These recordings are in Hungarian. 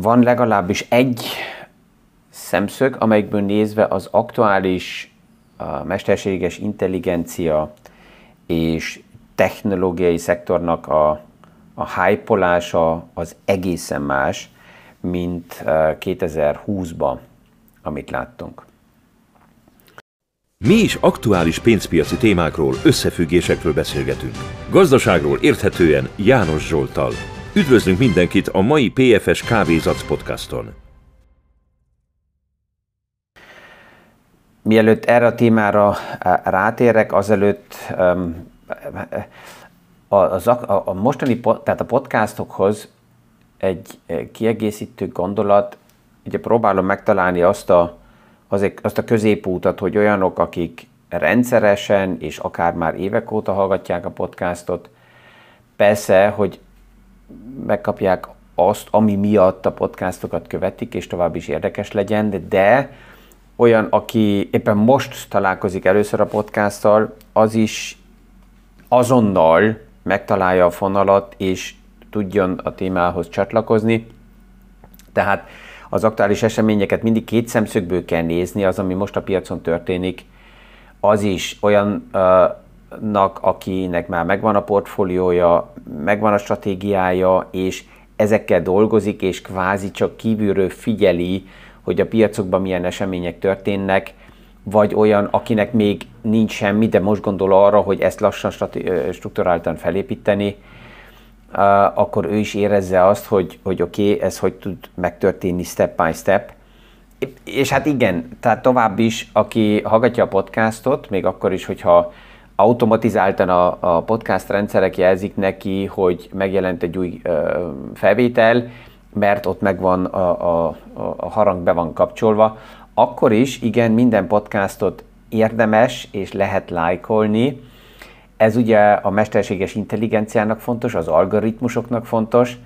van legalábbis egy szemszög, amelyikből nézve az aktuális a mesterséges intelligencia és technológiai szektornak a, a hype az egészen más, mint 2020-ban, amit láttunk. Mi is aktuális pénzpiaci témákról, összefüggésekről beszélgetünk. Gazdaságról érthetően János Zsoltal. Üdvözlünk mindenkit a mai PFS Kávézac podcaston. Mielőtt erre a témára rátérek, azelőtt a, a, a, mostani, tehát a podcastokhoz egy eh, kiegészítő gondolat, ugye próbálom megtalálni azt a, azt a középútat, hogy olyanok, akik rendszeresen és akár már évek óta hallgatják a podcastot, persze, hogy megkapják azt, ami miatt a podcastokat követik, és tovább is érdekes legyen, de olyan, aki éppen most találkozik először a podcasttal, az is azonnal megtalálja a fonalat, és tudjon a témához csatlakozni. Tehát az aktuális eseményeket mindig két szemszögből kell nézni, az, ami most a piacon történik, az is olyannak, akinek már megvan a portfóliója, megvan a stratégiája, és ezekkel dolgozik, és kvázi csak kívülről figyeli, hogy a piacokban milyen események történnek, vagy olyan, akinek még nincs semmi, de most gondol arra, hogy ezt lassan strukturáltan felépíteni, akkor ő is érezze azt, hogy, hogy oké, okay, ez hogy tud megtörténni step by step. És hát igen, tehát tovább is, aki hallgatja a podcastot, még akkor is, hogyha automatizáltan a, a podcast rendszerek jelzik neki, hogy megjelent egy új ö, felvétel, mert ott megvan a, a, a harang be van kapcsolva, akkor is igen, minden podcastot érdemes és lehet lájkolni. Ez ugye a mesterséges intelligenciának fontos, az algoritmusoknak fontos,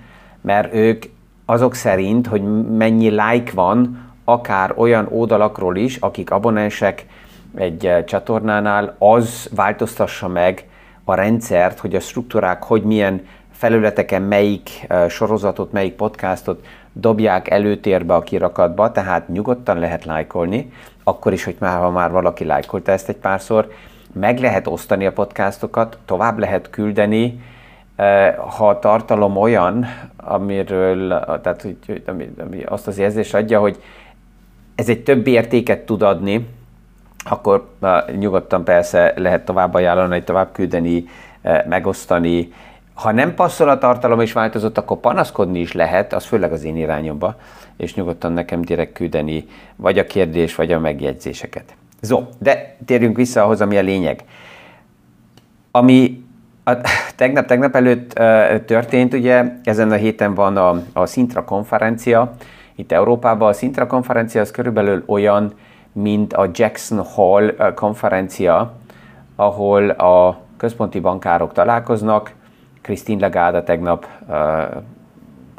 mert ők azok szerint, hogy mennyi like van, akár olyan oldalakról is, akik abonensek egy eh, csatornánál, az változtassa meg a rendszert, hogy a struktúrák hogy milyen felületeken melyik eh, sorozatot, melyik podcastot dobják előtérbe a kirakatba, tehát nyugodtan lehet lájkolni, akkor is, hogy már, ha már valaki lájkolta ezt egy párszor, meg lehet osztani a podcastokat, tovább lehet küldeni, eh, ha a tartalom olyan, amiről, tehát hogy, ami, ami azt az érzést adja, hogy ez egy több értéket tud adni, akkor nyugodtan persze lehet tovább ajánlani, tovább küldeni, uh, megosztani. Ha nem passzol a tartalom és változott, akkor panaszkodni is lehet, az főleg az én irányomba, és nyugodtan nekem direkt küldeni vagy a kérdés, vagy a megjegyzéseket. Zo, de térjünk vissza ahhoz, ami a lényeg. Ami a, tegnap, tegnap előtt uh, történt, ugye ezen a héten van a, a Sintra konferencia, itt Európában. A Sintra konferencia az körülbelül olyan, mint a Jackson Hall konferencia, ahol a központi bankárok találkoznak. Christine Lagarde tegnap uh,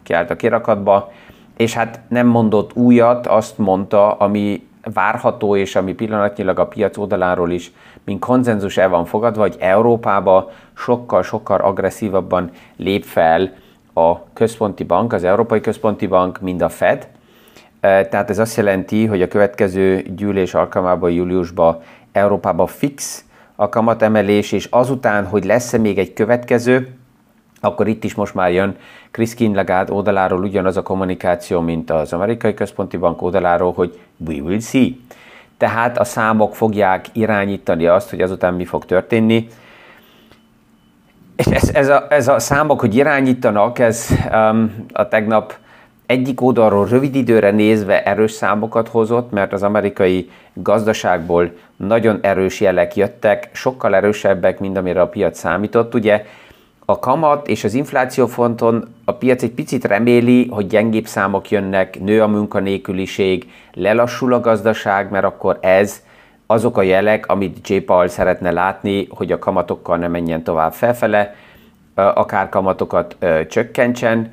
kiállt a kirakatba, és hát nem mondott újat, azt mondta, ami várható, és ami pillanatnyilag a piac oldaláról is, mint konzenzus el van fogadva, hogy Európába sokkal-sokkal agresszívabban lép fel a központi bank, az Európai Központi Bank, mind a Fed, tehát ez azt jelenti, hogy a következő gyűlés alkalmában júliusban Európában fix a kamatemelés, és azután, hogy lesz-e még egy következő, akkor itt is most már jön Christine Lagarde oldaláról ugyanaz a kommunikáció, mint az amerikai központi bank oldaláról, hogy we will see. Tehát a számok fogják irányítani azt, hogy azután mi fog történni. És ez, ez, a, ez a számok, hogy irányítanak, ez um, a tegnap egyik oldalról rövid időre nézve erős számokat hozott, mert az amerikai gazdaságból nagyon erős jelek jöttek, sokkal erősebbek, mint amire a piac számított. Ugye a kamat és az infláció fonton a piac egy picit reméli, hogy gyengébb számok jönnek, nő a munkanélküliség, lelassul a gazdaság, mert akkor ez azok a jelek, amit J. Paul szeretne látni, hogy a kamatokkal ne menjen tovább felfele, akár kamatokat ö, csökkentsen,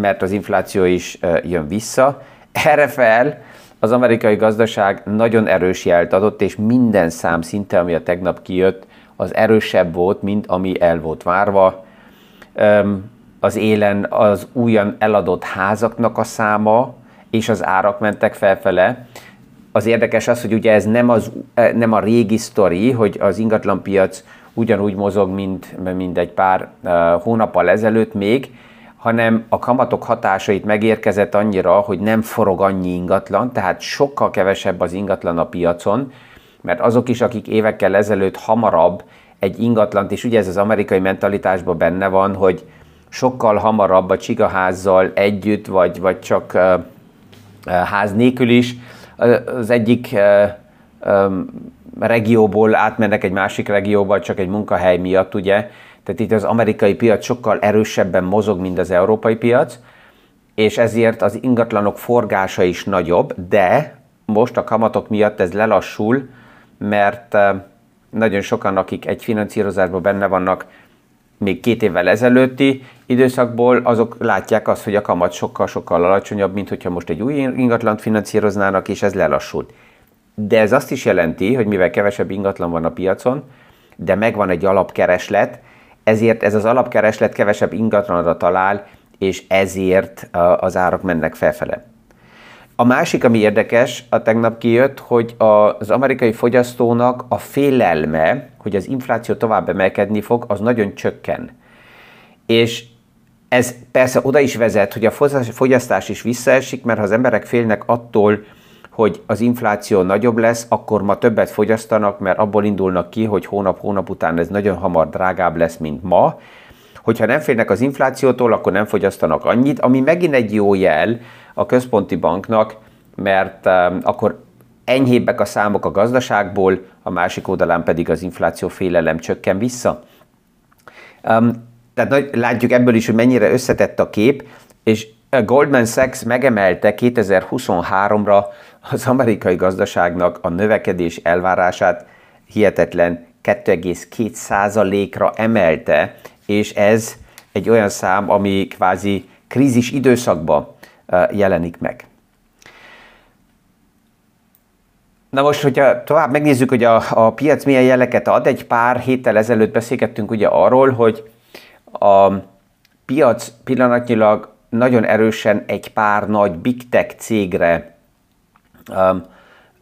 mert az infláció is jön vissza. Erre fel az amerikai gazdaság nagyon erős jelt adott, és minden szám szinte, ami a tegnap kijött, az erősebb volt, mint ami el volt várva. az élen az újan eladott házaknak a száma, és az árak mentek felfele. Az érdekes az, hogy ugye ez nem, az, nem a régi sztori, hogy az ingatlanpiac ugyanúgy mozog, mint, mint egy pár hónappal ezelőtt még, hanem a kamatok hatásait megérkezett annyira, hogy nem forog annyi ingatlan, tehát sokkal kevesebb az ingatlan a piacon, mert azok is, akik évekkel ezelőtt hamarabb egy ingatlant, és ugye ez az amerikai mentalitásban benne van, hogy sokkal hamarabb a csigaházzal együtt, vagy, vagy csak uh, ház nélkül is, az egyik regióból átmennek egy másik regióba, csak egy munkahely miatt, ugye, tehát itt az amerikai piac sokkal erősebben mozog, mint az európai piac, és ezért az ingatlanok forgása is nagyobb, de most a kamatok miatt ez lelassul, mert nagyon sokan, akik egy finanszírozásban benne vannak, még két évvel ezelőtti időszakból, azok látják azt, hogy a kamat sokkal-sokkal alacsonyabb, mint hogyha most egy új ingatlant finanszíroznának, és ez lelassult. De ez azt is jelenti, hogy mivel kevesebb ingatlan van a piacon, de megvan egy alapkereslet, ezért ez az alapkereslet kevesebb ingatlanra talál, és ezért az árak mennek felfele. A másik, ami érdekes, a tegnap kijött, hogy az amerikai fogyasztónak a félelme, hogy az infláció tovább emelkedni fog, az nagyon csökken. És ez persze oda is vezet, hogy a fogyasztás is visszaesik, mert ha az emberek félnek attól, hogy az infláció nagyobb lesz, akkor ma többet fogyasztanak, mert abból indulnak ki, hogy hónap-hónap után ez nagyon hamar drágább lesz, mint ma. Hogyha nem félnek az inflációtól, akkor nem fogyasztanak annyit, ami megint egy jó jel a központi banknak, mert um, akkor enyhébbek a számok a gazdaságból, a másik oldalán pedig az infláció félelem csökken vissza. Um, tehát látjuk ebből is, hogy mennyire összetett a kép, és Goldman Sachs megemelte 2023-ra az amerikai gazdaságnak a növekedés elvárását hihetetlen 2,2%-ra emelte, és ez egy olyan szám, ami kvázi krízis időszakban jelenik meg. Na most, hogyha tovább megnézzük, hogy a, a piac milyen jeleket ad, egy pár héttel ezelőtt beszélgettünk ugye arról, hogy a piac pillanatnyilag nagyon erősen egy pár nagy big tech cégre um,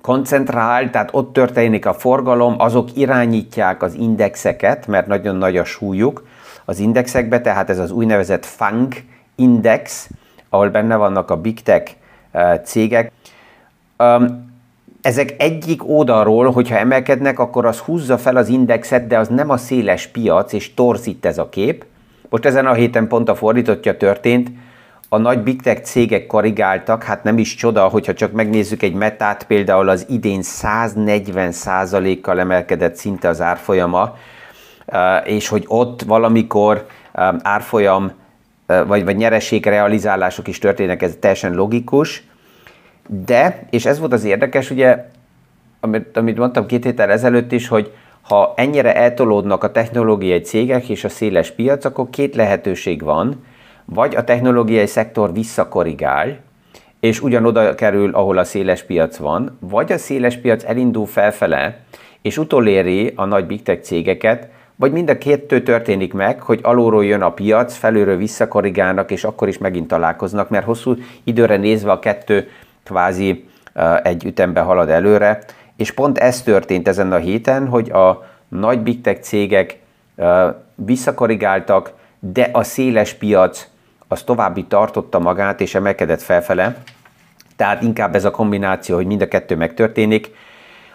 koncentrál, tehát ott történik a forgalom, azok irányítják az indexeket, mert nagyon nagy a súlyuk az indexekbe, tehát ez az úgynevezett FANG index, ahol benne vannak a big tech uh, cégek. Um, ezek egyik oldalról, hogyha emelkednek, akkor az húzza fel az indexet, de az nem a széles piac, és torzít ez a kép. Most ezen a héten pont a fordítottja történt, a nagy big tech cégek korrigáltak, hát nem is csoda, hogyha csak megnézzük egy metát, például az idén 140% kal emelkedett szinte az árfolyama, és hogy ott valamikor árfolyam vagy, vagy nyereség realizálások is történnek, ez teljesen logikus, de, és ez volt az érdekes, ugye, amit, amit mondtam két héttel ezelőtt is, hogy ha ennyire eltolódnak a technológiai cégek és a széles piac, akkor két lehetőség van, vagy a technológiai szektor visszakorrigál, és ugyanoda kerül, ahol a széles piac van, vagy a széles piac elindul felfele, és utoléri a nagy big tech cégeket, vagy mind a kettő történik meg, hogy alulról jön a piac, felülről visszakorrigálnak, és akkor is megint találkoznak, mert hosszú időre nézve a kettő kvázi egy ütembe halad előre, és pont ez történt ezen a héten, hogy a nagy big tech cégek visszakorrigáltak, de a széles piac az további tartotta magát és emelkedett felfele. Tehát inkább ez a kombináció, hogy mind a kettő megtörténik.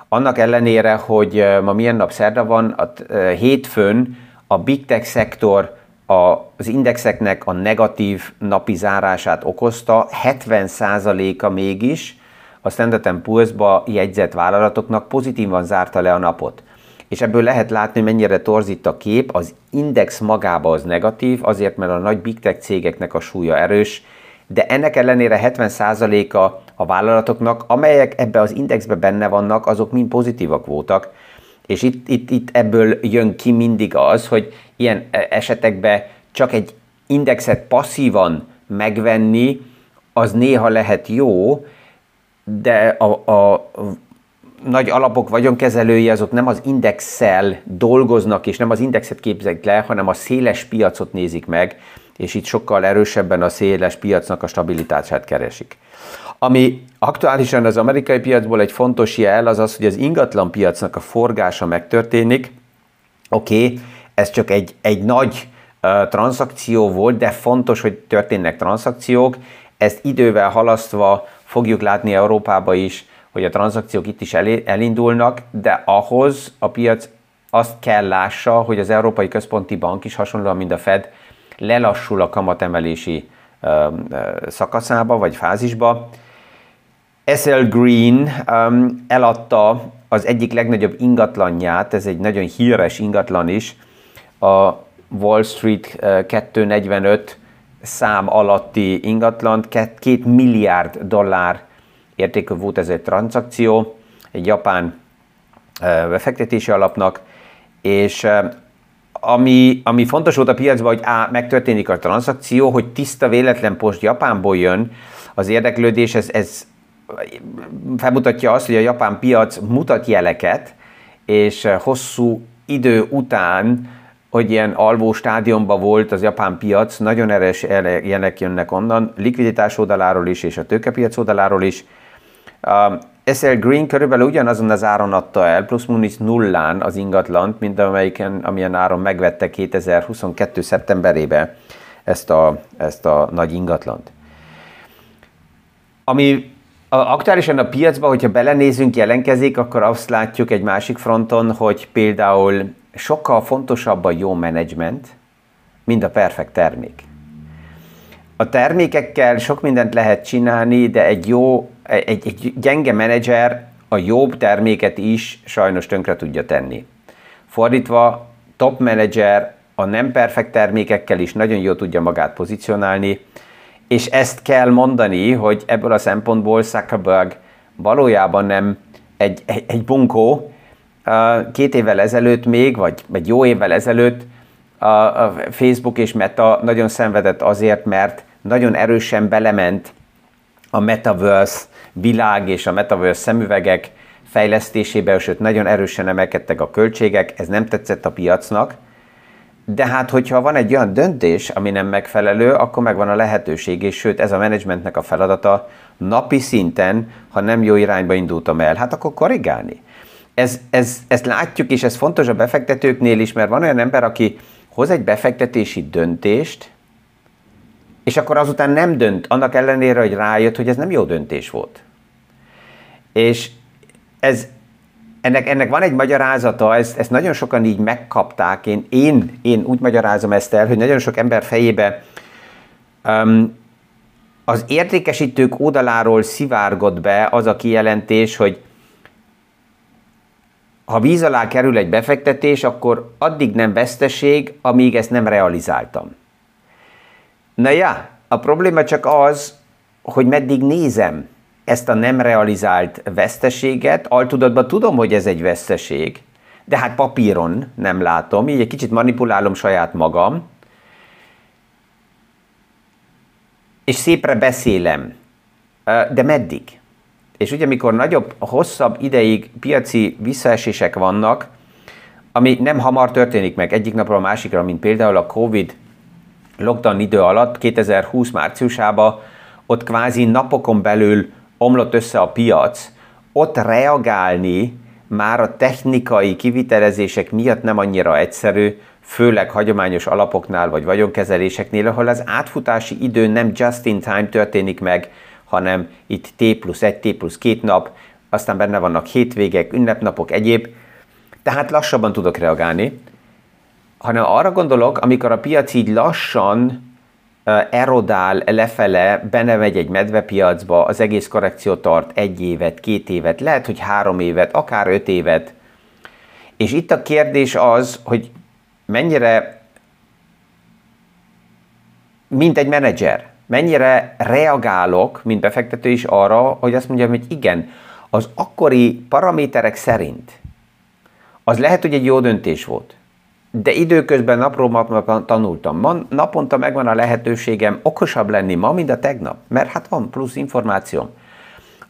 Annak ellenére, hogy ma milyen nap szerda van, a hétfőn a big tech szektor az indexeknek a negatív napi zárását okozta, 70%-a mégis a Standard Poor's-ba jegyzett vállalatoknak pozitívan zárta le a napot és ebből lehet látni, mennyire torzít a kép, az index magába az negatív, azért, mert a nagy big tech cégeknek a súlya erős, de ennek ellenére 70%-a a vállalatoknak, amelyek ebbe az indexbe benne vannak, azok mind pozitívak voltak, és itt, itt, itt ebből jön ki mindig az, hogy ilyen esetekben csak egy indexet passzívan megvenni, az néha lehet jó, de a, a nagy alapok vagyonkezelői azok nem az indexel dolgoznak, és nem az indexet képzelik le, hanem a széles piacot nézik meg, és itt sokkal erősebben a széles piacnak a stabilitását keresik. Ami aktuálisan az amerikai piacból egy fontos jel az az, hogy az ingatlan piacnak a forgása megtörténik. Oké, okay, ez csak egy, egy nagy uh, tranzakció volt, de fontos, hogy történnek tranzakciók. Ezt idővel halasztva fogjuk látni Európába is, hogy a tranzakciók itt is elindulnak, de ahhoz a piac azt kell lássa, hogy az Európai Központi Bank is hasonlóan, mint a Fed, lelassul a kamatemelési szakaszába vagy fázisba. SL Green um, eladta az egyik legnagyobb ingatlanját, ez egy nagyon híres ingatlan is, a Wall Street 245 szám alatti ingatlant, 2 milliárd dollár értékű volt ez egy tranzakció, egy japán befektetési alapnak, és ami, ami fontos volt a piacban, hogy á, megtörténik a tranzakció, hogy tiszta véletlen post Japánból jön, az érdeklődés, ez, ez felmutatja azt, hogy a japán piac mutat jeleket, és hosszú idő után, hogy ilyen alvó stádiumban volt az japán piac, nagyon erős jelek jönnek onnan, likviditás oldaláról is, és a tőkepiac oldaláról is, SL Green körülbelül ugyanazon az áron adta el, plusz munis nullán az ingatlant, mint amelyiken, amilyen áron megvette 2022. szeptemberében ezt a, ezt a nagy ingatlant. Ami a, aktuálisan a piacban, hogyha belenézünk, jelenkezik, akkor azt látjuk egy másik fronton, hogy például sokkal fontosabb a jó menedzsment, mint a perfekt termék. A termékekkel sok mindent lehet csinálni, de egy jó egy, egy gyenge menedzser a jobb terméket is sajnos tönkre tudja tenni. Fordítva, top menedzser a nem perfekt termékekkel is nagyon jól tudja magát pozícionálni, és ezt kell mondani, hogy ebből a szempontból Zuckerberg valójában nem egy, egy, egy bunkó. Két évvel ezelőtt még, vagy egy jó évvel ezelőtt a Facebook és Meta nagyon szenvedett azért, mert nagyon erősen belement a metaverse világ és a metaverse szemüvegek fejlesztésébe, sőt nagyon erősen emelkedtek a költségek, ez nem tetszett a piacnak, de hát, hogyha van egy olyan döntés, ami nem megfelelő, akkor megvan a lehetőség, és sőt, ez a menedzsmentnek a feladata napi szinten, ha nem jó irányba indultam el, hát akkor korrigálni. Ez, ez, ezt látjuk, és ez fontos a befektetőknél is, mert van olyan ember, aki hoz egy befektetési döntést, és akkor azután nem dönt, annak ellenére, hogy rájött, hogy ez nem jó döntés volt. És ez, ennek, ennek van egy magyarázata, ezt, ezt nagyon sokan így megkapták. Én, én, én úgy magyarázom ezt el, hogy nagyon sok ember fejébe um, az értékesítők oldaláról szivárgott be az a kijelentés, hogy ha víz alá kerül egy befektetés, akkor addig nem veszteség, amíg ezt nem realizáltam. Na ja, a probléma csak az, hogy meddig nézem ezt a nem realizált veszteséget. Altudatban tudom, hogy ez egy veszteség, de hát papíron nem látom, így egy kicsit manipulálom saját magam, és szépre beszélem. De meddig? És ugye, mikor nagyobb, hosszabb ideig piaci visszaesések vannak, ami nem hamar történik meg egyik napról a másikra, mint például a Covid lockdown idő alatt, 2020 márciusában, ott kvázi napokon belül omlott össze a piac, ott reagálni már a technikai kivitelezések miatt nem annyira egyszerű, főleg hagyományos alapoknál vagy vagyonkezeléseknél, ahol az átfutási idő nem just in time történik meg, hanem itt T plusz 1, T plusz 2 nap, aztán benne vannak hétvégek, ünnepnapok, egyéb, tehát lassabban tudok reagálni, hanem arra gondolok, amikor a piac így lassan erodál lefele, benevegy egy medvepiacba, az egész korrekció tart egy évet, két évet, lehet, hogy három évet, akár öt évet. És itt a kérdés az, hogy mennyire, mint egy menedzser, mennyire reagálok, mint befektető is arra, hogy azt mondjam, hogy igen, az akkori paraméterek szerint az lehet, hogy egy jó döntés volt de időközben napról napra tanultam. Ma, naponta megvan a lehetőségem okosabb lenni ma, mint a tegnap, mert hát van plusz információm.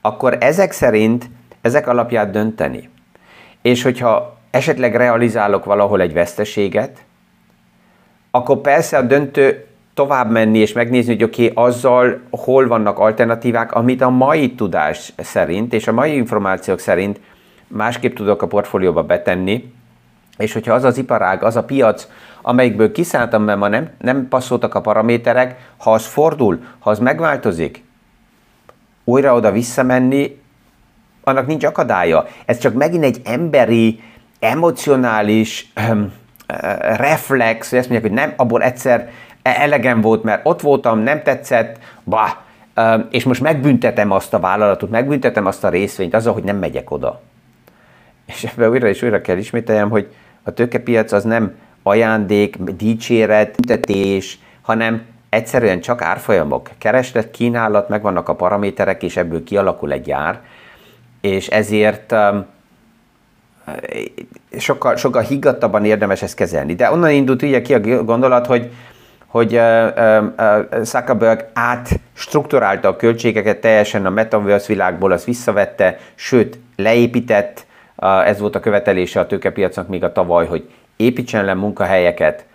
Akkor ezek szerint, ezek alapját dönteni. És hogyha esetleg realizálok valahol egy veszteséget, akkor persze a döntő tovább menni és megnézni, hogy oké, okay, azzal hol vannak alternatívák, amit a mai tudás szerint és a mai információk szerint másképp tudok a portfólióba betenni, és hogyha az az iparág, az a piac, amelyikből kiszálltam, mert ma nem, nem passzoltak a paraméterek, ha az fordul, ha az megváltozik, újra oda visszamenni, annak nincs akadálya. Ez csak megint egy emberi, emocionális um, reflex, hogy ezt mondják, hogy nem, abból egyszer elegem volt, mert ott voltam, nem tetszett, bah, és most megbüntetem azt a vállalatot, megbüntetem azt a részvényt azzal, hogy nem megyek oda. És ebben újra és újra kell ismételjem, hogy a tőkepiac az nem ajándék, dicséret, büntetés, hanem egyszerűen csak árfolyamok. Kereslet, kínálat, megvannak a paraméterek, és ebből kialakul egy ár, és ezért um, sokkal, sokkal higgadtabban érdemes ezt kezelni. De onnan indult ugye ki a gondolat, hogy hogy uh, uh, Zuckerberg átstruktúrálta a költségeket teljesen a metaverse világból, azt visszavette, sőt, leépített, ez volt a követelése a tőkepiacnak még a tavaly, hogy építsen le munkahelyeket,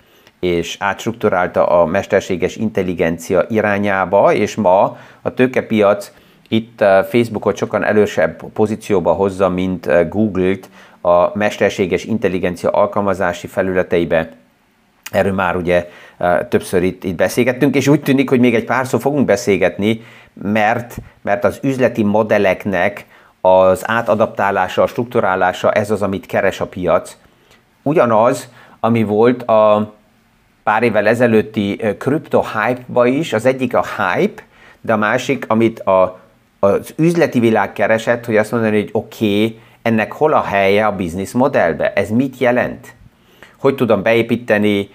és átstruktúrálta a mesterséges intelligencia irányába, és ma a tőkepiac itt Facebookot sokan elősebb pozícióba hozza, mint Google-t a mesterséges intelligencia alkalmazási felületeibe. Erről már ugye többször itt, itt beszélgettünk, és úgy tűnik, hogy még egy párszor fogunk beszélgetni, mert, mert az üzleti modelleknek az átadaptálása, a strukturálása, ez az, amit keres a piac. Ugyanaz, ami volt a pár évvel ezelőtti kripto hype-ba is, az egyik a hype, de a másik, amit a, az üzleti világ keresett, hogy azt mondani, hogy oké, okay, ennek hol a helye a business modellbe, ez mit jelent? Hogy tudom beépíteni,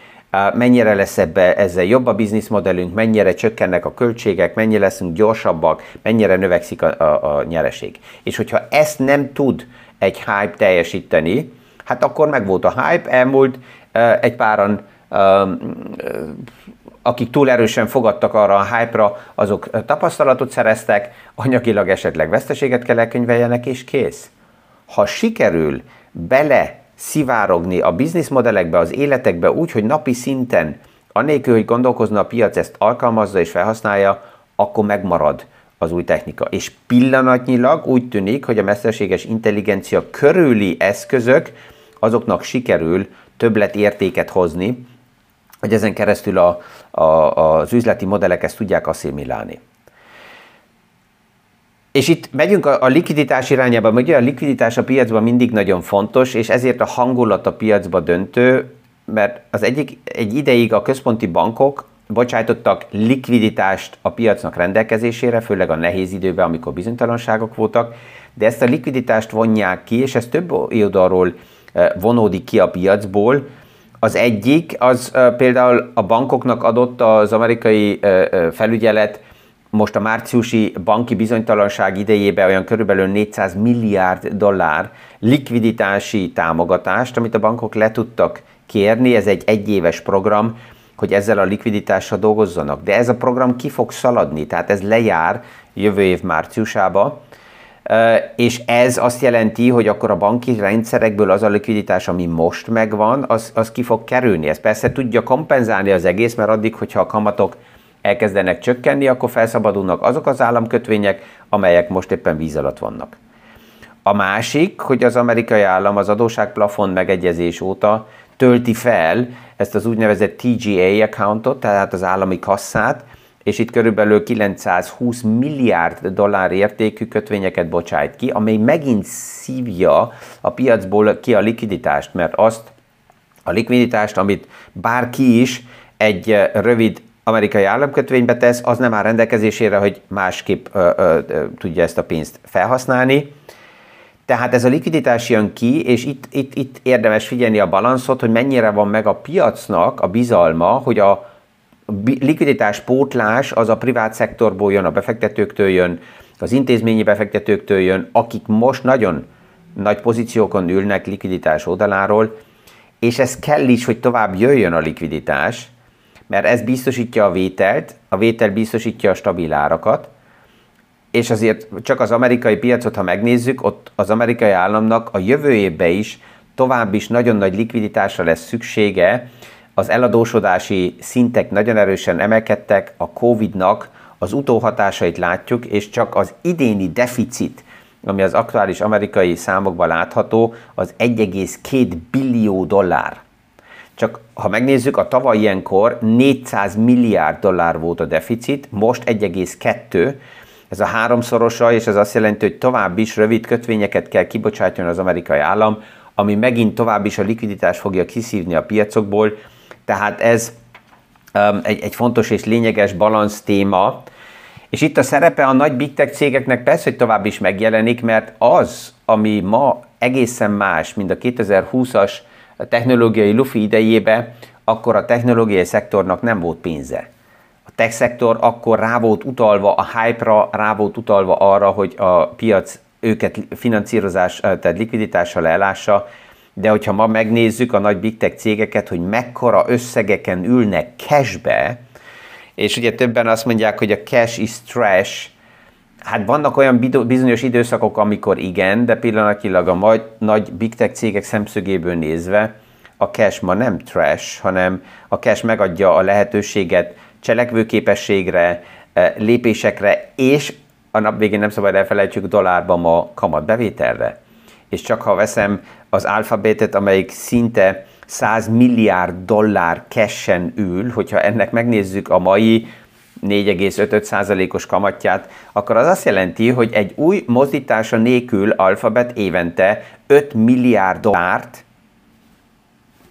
mennyire lesz ebbe ezzel jobb a bizniszmodellünk, mennyire csökkennek a költségek, mennyire leszünk gyorsabbak, mennyire növekszik a, a, a nyereség. És hogyha ezt nem tud egy hype teljesíteni, hát akkor meg volt a hype, elmúlt egy páran akik túl erősen fogadtak arra a hype-ra, azok tapasztalatot szereztek, anyagilag esetleg veszteséget kell elkönyveljenek, és kész. Ha sikerül bele szivárogni a bizniszmodellekbe, az életekbe úgy, hogy napi szinten, anélkül, hogy gondolkozna a piac, ezt alkalmazza és felhasználja, akkor megmarad az új technika. És pillanatnyilag úgy tűnik, hogy a mesterséges intelligencia körüli eszközök, azoknak sikerül többletértéket hozni, hogy ezen keresztül a, a, az üzleti modellek ezt tudják asszimilálni. És itt megyünk a, a likviditás irányába, ugye a likviditás a piacban mindig nagyon fontos, és ezért a hangulat a piacba döntő, mert az egyik, egy ideig a központi bankok bocsájtottak likviditást a piacnak rendelkezésére, főleg a nehéz időben, amikor bizonytalanságok voltak, de ezt a likviditást vonják ki, és ez több oldalról eh, vonódik ki a piacból. Az egyik, az eh, például a bankoknak adott az amerikai eh, felügyelet most a márciusi banki bizonytalanság idejében olyan körülbelül 400 milliárd dollár likviditási támogatást, amit a bankok le tudtak kérni, ez egy egyéves program, hogy ezzel a likviditással dolgozzanak. De ez a program ki fog szaladni, tehát ez lejár jövő év márciusába, és ez azt jelenti, hogy akkor a banki rendszerekből az a likviditás, ami most megvan, az, az ki fog kerülni. Ez persze tudja kompenzálni az egész, mert addig, hogyha a kamatok elkezdenek csökkenni, akkor felszabadulnak azok az államkötvények, amelyek most éppen víz alatt vannak. A másik, hogy az amerikai állam az adóságplafon megegyezés óta tölti fel ezt az úgynevezett TGA accountot, tehát az állami kasszát, és itt körülbelül 920 milliárd dollár értékű kötvényeket bocsájt ki, amely megint szívja a piacból ki a likviditást, mert azt a likviditást, amit bárki is egy rövid amerikai államkötvénybe tesz, az nem áll rendelkezésére, hogy másképp ö, ö, tudja ezt a pénzt felhasználni. Tehát ez a likviditás jön ki, és itt, itt, itt érdemes figyelni a balanszot, hogy mennyire van meg a piacnak a bizalma, hogy a likviditás pótlás az a privát szektorból jön, a befektetőktől jön, az intézményi befektetőktől jön, akik most nagyon nagy pozíciókon ülnek likviditás oldaláról, és ez kell is, hogy tovább jöjjön a likviditás, mert ez biztosítja a vételt, a vétel biztosítja a stabil árakat, és azért csak az amerikai piacot, ha megnézzük, ott az amerikai államnak a jövő évben is tovább is nagyon nagy likviditásra lesz szüksége, az eladósodási szintek nagyon erősen emelkedtek, a Covid-nak az utóhatásait látjuk, és csak az idéni deficit, ami az aktuális amerikai számokban látható, az 1,2 billió dollár. Csak ha megnézzük, a tavaly ilyenkor 400 milliárd dollár volt a deficit, most 1,2, ez a háromszorosa, és ez azt jelenti, hogy tovább is rövid kötvényeket kell kibocsátani az amerikai állam, ami megint tovább is a likviditást fogja kiszívni a piacokból. Tehát ez um, egy, egy fontos és lényeges balansz téma, és itt a szerepe a nagy big tech cégeknek persze, hogy tovább is megjelenik, mert az, ami ma egészen más, mint a 2020-as technológiai lufi idejébe, akkor a technológiai szektornak nem volt pénze. A tech szektor akkor rá volt utalva a hype-ra, rá volt utalva arra, hogy a piac őket finanszírozás, tehát likviditással elássa, de hogyha ma megnézzük a nagy big tech cégeket, hogy mekkora összegeken ülnek cashbe, és ugye többen azt mondják, hogy a cash is trash, hát vannak olyan bizonyos időszakok, amikor igen, de pillanatilag a majd, nagy big tech cégek szemszögéből nézve a cash ma nem trash, hanem a cash megadja a lehetőséget cselekvőképességre, eh, lépésekre, és a nap végén nem szabad elfelejtsük dollárban a kamatbevételre. És csak ha veszem az alfabetet, amelyik szinte 100 milliárd dollár cashen ül, hogyha ennek megnézzük a mai 4,5%-os kamatját, akkor az azt jelenti, hogy egy új mozdítása nélkül alfabet évente 5 milliárd dollárt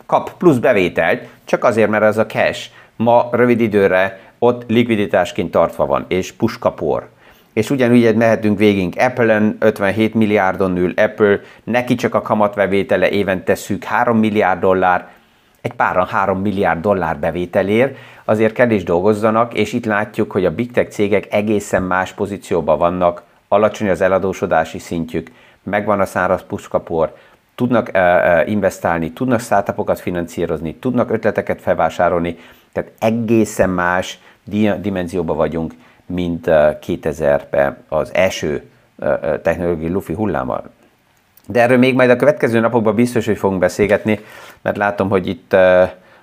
kap plusz bevételt, csak azért, mert az a cash ma rövid időre ott likviditásként tartva van, és puskapor és ugyanúgy mehetünk végig. Apple-en 57 milliárdon ül Apple, neki csak a kamatbevétele évente szűk 3 milliárd dollár, egy páran 3 milliárd dollár bevételér, azért kell is dolgozzanak, és itt látjuk, hogy a big tech cégek egészen más pozícióban vannak, alacsony az eladósodási szintjük, megvan a száraz puskapor, tudnak investálni, tudnak startupokat finanszírozni, tudnak ötleteket felvásárolni, tehát egészen más dimenzióban vagyunk, mint 2000-ben az első technológiai lufi hullámmal. De erről még majd a következő napokban biztos, hogy fogunk beszélgetni, mert látom, hogy itt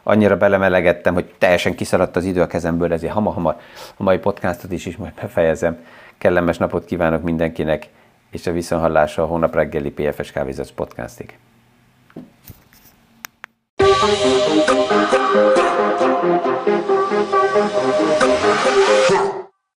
annyira belemelegettem, hogy teljesen kiszaladt az idő a kezemből, ezért hamar-hamar a mai podcastot is, is majd befejezem. Kellemes napot kívánok mindenkinek, és a viszonhallásra a hónap reggeli PFS Kávézat podcastig. Thank you.